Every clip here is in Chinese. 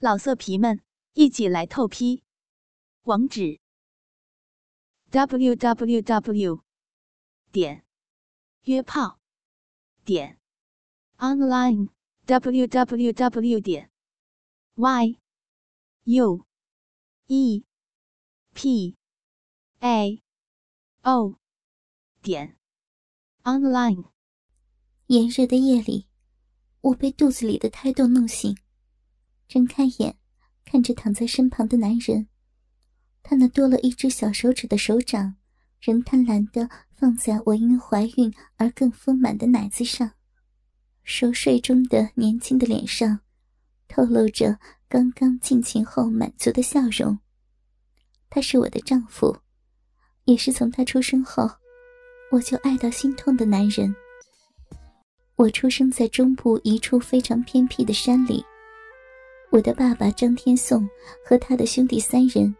老色皮们，一起来透批！网址：w w w 点约炮点 online w w w 点 y u e p a o 点 online。炎热的夜里，我被肚子里的胎动弄醒。睁开眼，看着躺在身旁的男人，他那多了一只小手指的手掌，仍贪婪地放在我因怀孕而更丰满的奶子上。熟睡中的年轻的脸上，透露着刚刚尽情后满足的笑容。他是我的丈夫，也是从他出生后，我就爱到心痛的男人。我出生在中部一处非常偏僻的山里。我的爸爸张天颂和他的兄弟三人，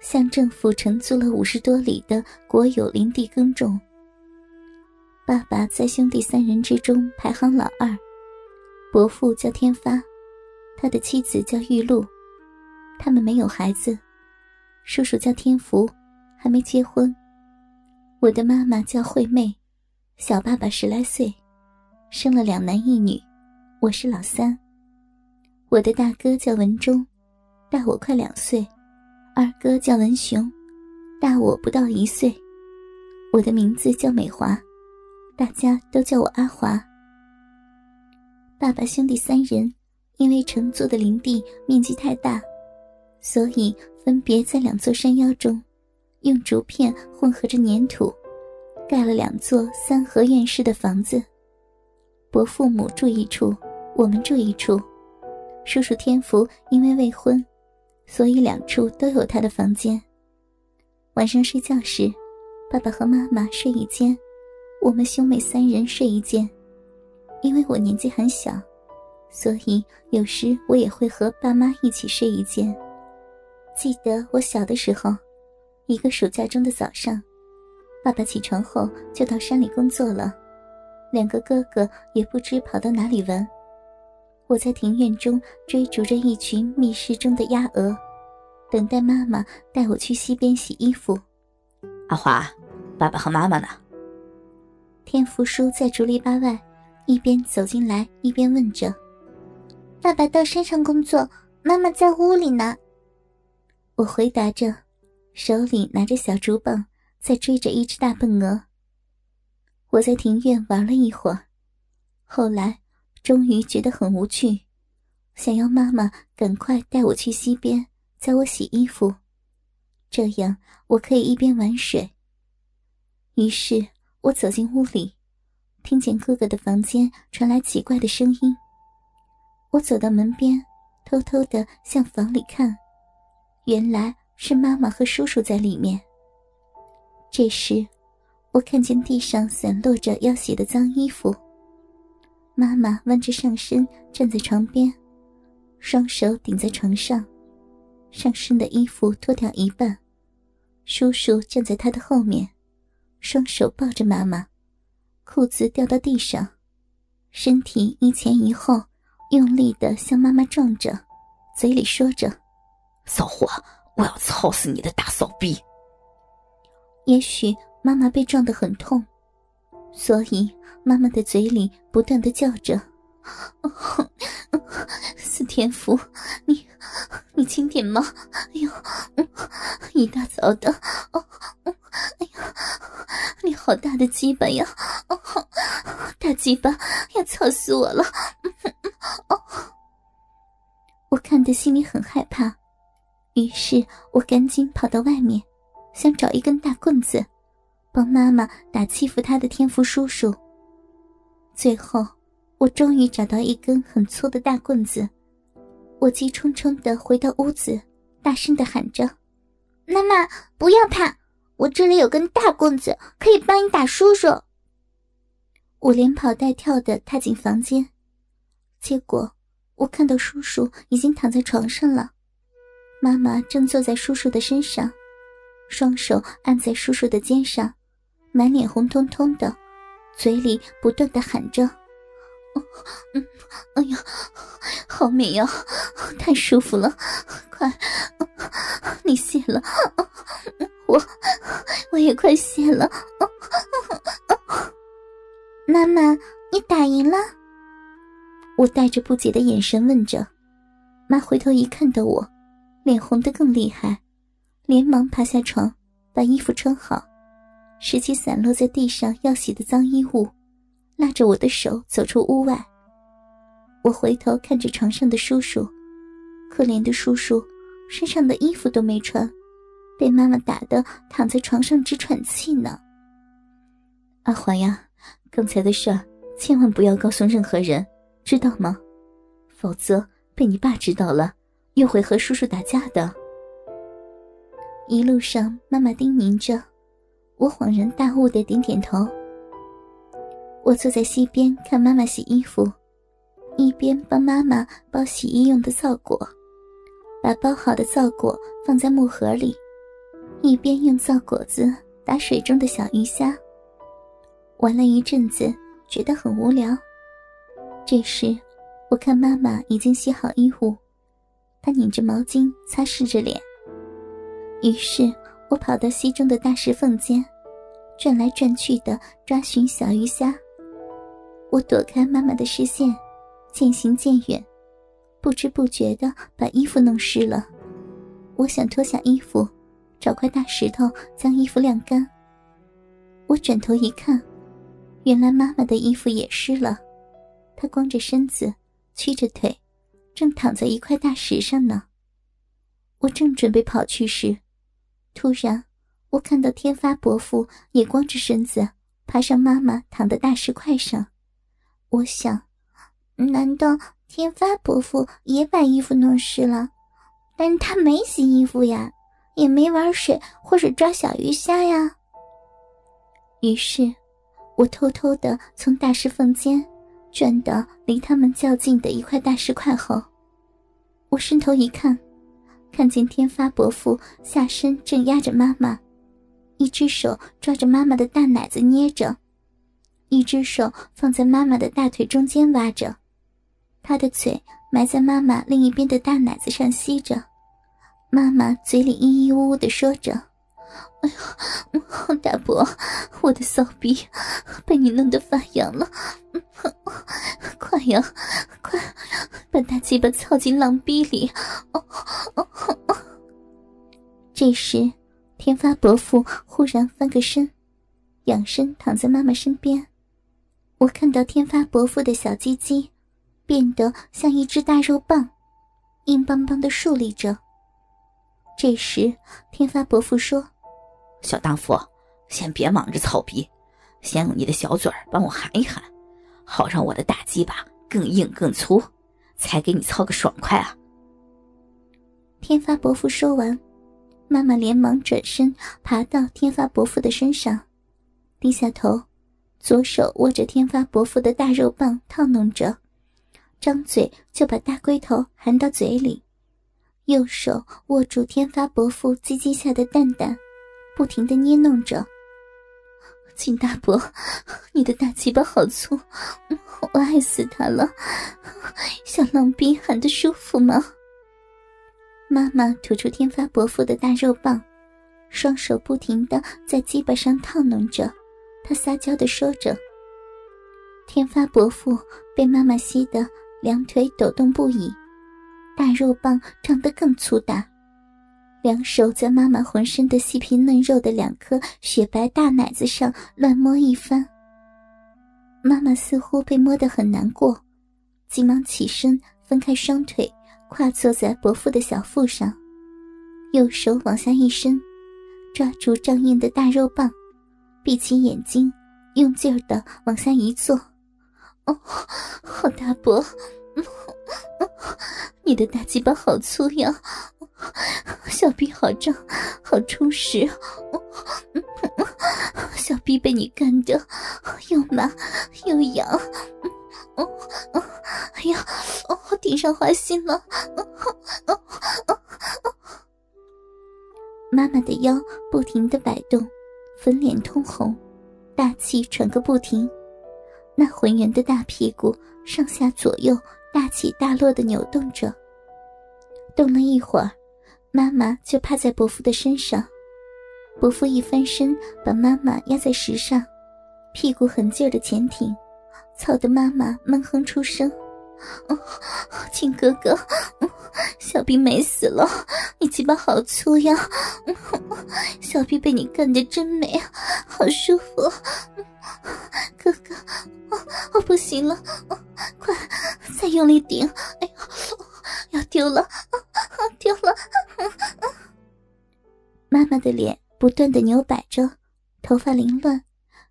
向政府承租了五十多里的国有林地耕种。爸爸在兄弟三人之中排行老二，伯父叫天发，他的妻子叫玉露，他们没有孩子。叔叔叫天福，还没结婚。我的妈妈叫惠妹，小爸爸十来岁，生了两男一女，我是老三。我的大哥叫文忠，大我快两岁；二哥叫文雄，大我不到一岁。我的名字叫美华，大家都叫我阿华。爸爸兄弟三人因为乘坐的林地面积太大，所以分别在两座山腰中，用竹片混合着粘土，盖了两座三合院式的房子。伯父母住一处，我们住一处。叔叔天福因为未婚，所以两处都有他的房间。晚上睡觉时，爸爸和妈妈睡一间，我们兄妹三人睡一间。因为我年纪很小，所以有时我也会和爸妈一起睡一间。记得我小的时候，一个暑假中的早上，爸爸起床后就到山里工作了，两个哥哥也不知跑到哪里玩。我在庭院中追逐着一群密室中的鸭鹅，等待妈妈带我去溪边洗衣服。阿华，爸爸和妈妈呢？天福叔在竹篱笆外，一边走进来一边问着：“爸爸到山上工作，妈妈在屋里呢。”我回答着，手里拿着小竹棒，在追着一只大笨鹅。我在庭院玩了一会儿，后来。终于觉得很无趣，想要妈妈赶快带我去溪边教我洗衣服，这样我可以一边玩水。于是我走进屋里，听见哥哥的房间传来奇怪的声音。我走到门边，偷偷的向房里看，原来是妈妈和叔叔在里面。这时，我看见地上散落着要洗的脏衣服。妈妈弯着上身站在床边，双手顶在床上，上身的衣服脱掉一半。叔叔站在他的后面，双手抱着妈妈，裤子掉到地上，身体一前一后，用力的向妈妈撞着，嘴里说着：“骚货，我要操死你的大骚逼！”也许妈妈被撞得很痛。所以，妈妈的嘴里不断的叫着：“ 四天福，你你轻点嘛！哎呦，一大早的，哎呀，你好大的鸡巴呀！哦大鸡巴要操死我了！”我看的心里很害怕，于是我赶紧跑到外面，想找一根大棍子。帮妈妈打欺负她的天福叔叔。最后，我终于找到一根很粗的大棍子，我急冲冲的回到屋子，大声的喊着：“妈妈，不要怕，我这里有根大棍子，可以帮你打叔叔。”我连跑带跳的踏进房间，结果我看到叔叔已经躺在床上了，妈妈正坐在叔叔的身上，双手按在叔叔的肩上。满脸红彤彤的，嘴里不断的喊着：“嗯，哎呀，好美呀，太舒服了，快，你谢了，我我也快谢了。妈妈，你打赢了？我带着不解的眼神问着。妈回头一看到我，脸红的更厉害，连忙爬下床，把衣服穿好，拾起散落在地上要洗的脏衣物，拉着我的手走出屋外。我回头看着床上的叔叔，可怜的叔叔，身上的衣服都没穿，被妈妈打的躺在床上直喘气呢。阿华呀，刚才的事儿千万不要告诉任何人，知道吗？否则。被你爸知道了，又会和叔叔打架的。一路上，妈妈叮咛着，我恍然大悟的点点头。我坐在溪边看妈妈洗衣服，一边帮妈妈包洗衣用的皂果，把包好的皂果放在木盒里，一边用皂果子打水中的小鱼虾。玩了一阵子，觉得很无聊，这时。我看妈妈已经洗好衣物，她拧着毛巾擦拭着脸。于是我跑到溪中的大石缝间，转来转去的抓寻小鱼虾。我躲开妈妈的视线，渐行渐远，不知不觉的把衣服弄湿了。我想脱下衣服，找块大石头将衣服晾干。我转头一看，原来妈妈的衣服也湿了，她光着身子。屈着腿，正躺在一块大石上呢。我正准备跑去时，突然我看到天发伯父也光着身子爬上妈妈躺的大石块上。我想，难道天发伯父也把衣服弄湿了？但他没洗衣服呀，也没玩水或者抓小鱼虾呀。于是，我偷偷的从大石缝间。转到离他们较近的一块大石块后，我伸头一看，看见天发伯父下身正压着妈妈，一只手抓着妈妈的大奶子捏着，一只手放在妈妈的大腿中间挖着，他的嘴埋在妈妈另一边的大奶子上吸着，妈妈嘴里咿咿呜呜的说着。哎呦，大伯，我的骚逼被你弄得发痒了，快呀，快把大鸡巴操进狼逼里！哦哦哦这时，天发伯父忽然翻个身，仰身躺在妈妈身边。我看到天发伯父的小鸡鸡变得像一只大肉棒，硬邦邦的竖立着。这时，天发伯父说。小荡妇，先别忙着操逼，先用你的小嘴儿帮我含一含，好让我的大鸡巴更硬更粗，才给你操个爽快啊！天发伯父说完，妈妈连忙转身爬到天发伯父的身上，低下头，左手握着天发伯父的大肉棒套弄着，张嘴就把大龟头含到嘴里，右手握住天发伯父鸡鸡下的蛋蛋。不停的捏弄着，金大伯，你的大鸡巴好粗，我爱死他了。小浪逼喊的舒服吗？妈妈吐出天发伯父的大肉棒，双手不停的在鸡巴上套弄着，她撒娇的说着。天发伯父被妈妈吸得两腿抖动不已，大肉棒长得更粗大。两手在妈妈浑身的细皮嫩肉的两颗雪白大奶子上乱摸一番，妈妈似乎被摸得很难过，急忙起身，分开双腿，跨坐在伯父的小腹上，右手往下一伸，抓住张硬的大肉棒，闭起眼睛，用劲儿的往下一坐。哦，好大伯，你的大鸡巴好粗呀！小臂好胀，好充实，小臂被你干的又麻又痒，哎呀，顶上花心了。妈妈的腰不停的摆动，粉脸通红，大气喘个不停，那浑圆的大屁股上下左右大起大落的扭动着。动了一会儿，妈妈就趴在伯父的身上，伯父一翻身把妈妈压在石上，屁股很劲儿的前挺，操的妈妈闷哼出声。亲哥哥，小臂美死了，你鸡巴好粗呀！小臂被你干的真美，好舒服。哥哥，我不行了，快再用力顶！哎呀，要丢了，丢了！妈妈的脸不断的扭摆着，头发凌乱，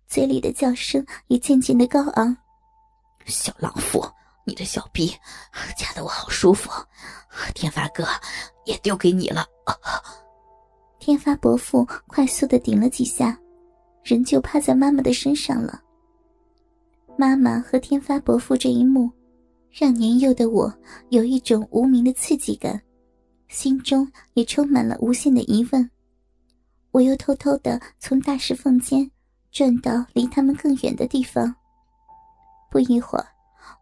嘴里的叫声也渐渐的高昂。小浪妇！你的小臂夹得我好舒服，天发哥也丢给你了。天发伯父快速的顶了几下，人就趴在妈妈的身上了。妈妈和天发伯父这一幕，让年幼的我有一种无名的刺激感，心中也充满了无限的疑问。我又偷偷的从大石缝间转到离他们更远的地方。不一会儿。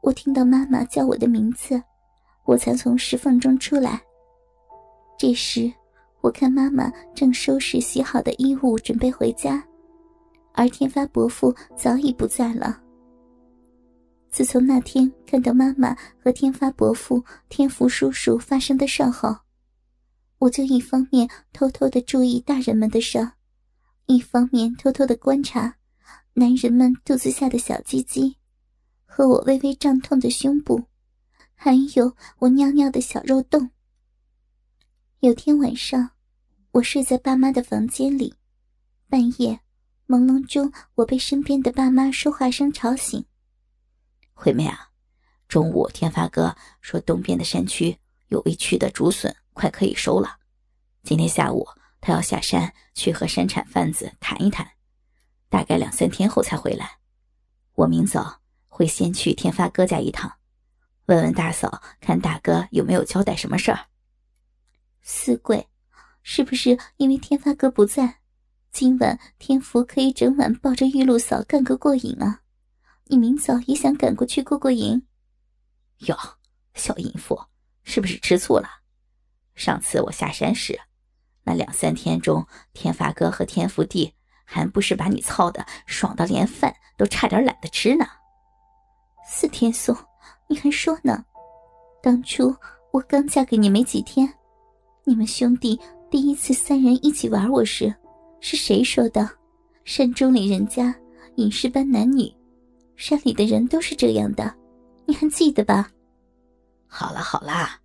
我听到妈妈叫我的名字，我才从石缝中出来。这时，我看妈妈正收拾洗好的衣物，准备回家，而天发伯父早已不在了。自从那天看到妈妈和天发伯父、天福叔叔发生的事后，我就一方面偷偷的注意大人们的事，一方面偷偷的观察男人们肚子下的小鸡鸡。和我微微胀痛的胸部，还有我尿尿的小肉洞。有天晚上，我睡在爸妈的房间里，半夜朦胧中，我被身边的爸妈说话声吵醒。惠妹啊，中午天发哥说东边的山区有一区的竹笋快可以收了，今天下午他要下山去和山产贩子谈一谈，大概两三天后才回来。我明早。会先去天发哥家一趟，问问大嫂，看大哥有没有交代什么事儿。四贵，是不是因为天发哥不在，今晚天福可以整晚抱着玉露嫂干个过瘾啊？你明早也想赶过去过过瘾？哟，小淫妇，是不是吃醋了？上次我下山时，那两三天中，天发哥和天福弟还不是把你操的爽到连饭都差点懒得吃呢？四天松，你还说呢？当初我刚嫁给你没几天，你们兄弟第一次三人一起玩我时，是谁说的？山中里人家饮食般男女，山里的人都是这样的，你还记得吧？好了好了，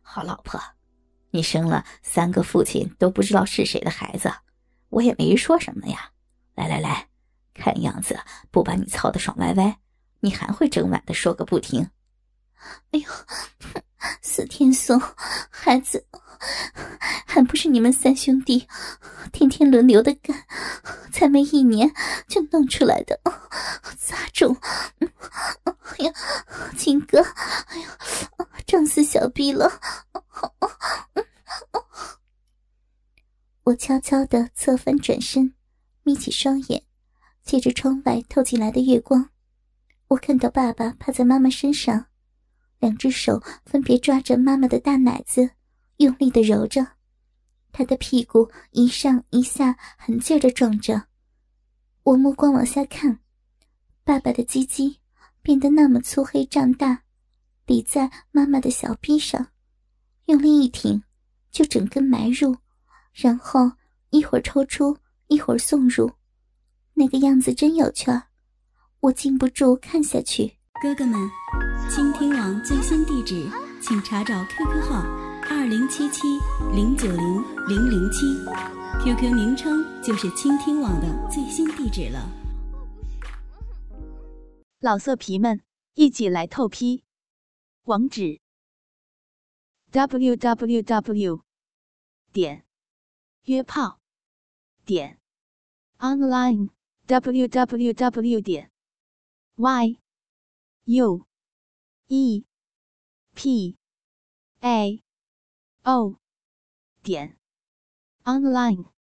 好老婆，你生了三个父亲都不知道是谁的孩子，我也没说什么呀。来来来，看样子不把你操的爽歪歪。你还会整晚的说个不停，哎呦，四天松，孩子还不是你们三兄弟天天轮流的干，才没一年就弄出来的，杂种！哎呀，金哥，哎呀，胀死小臂了！我悄悄的侧翻转身，眯起双眼，借着窗外透进来的月光。我看到爸爸趴在妈妈身上，两只手分别抓着妈妈的大奶子，用力的揉着，他的屁股一上一下，狠劲儿的撞着。我目光往下看，爸爸的鸡鸡变得那么粗黑胀大，抵在妈妈的小臂上，用力一挺，就整根埋入，然后一会儿抽出，一会儿送入，那个样子真有趣儿。我禁不住看下去。哥哥们，倾听网最新地址，请查找 QQ 号二零七七零九零零零七，QQ 名称就是倾听网的最新地址了。老色皮们，一起来透批！网址：w w w 点约炮点 online w w w 点 y u e. P. A. O. 点。Online。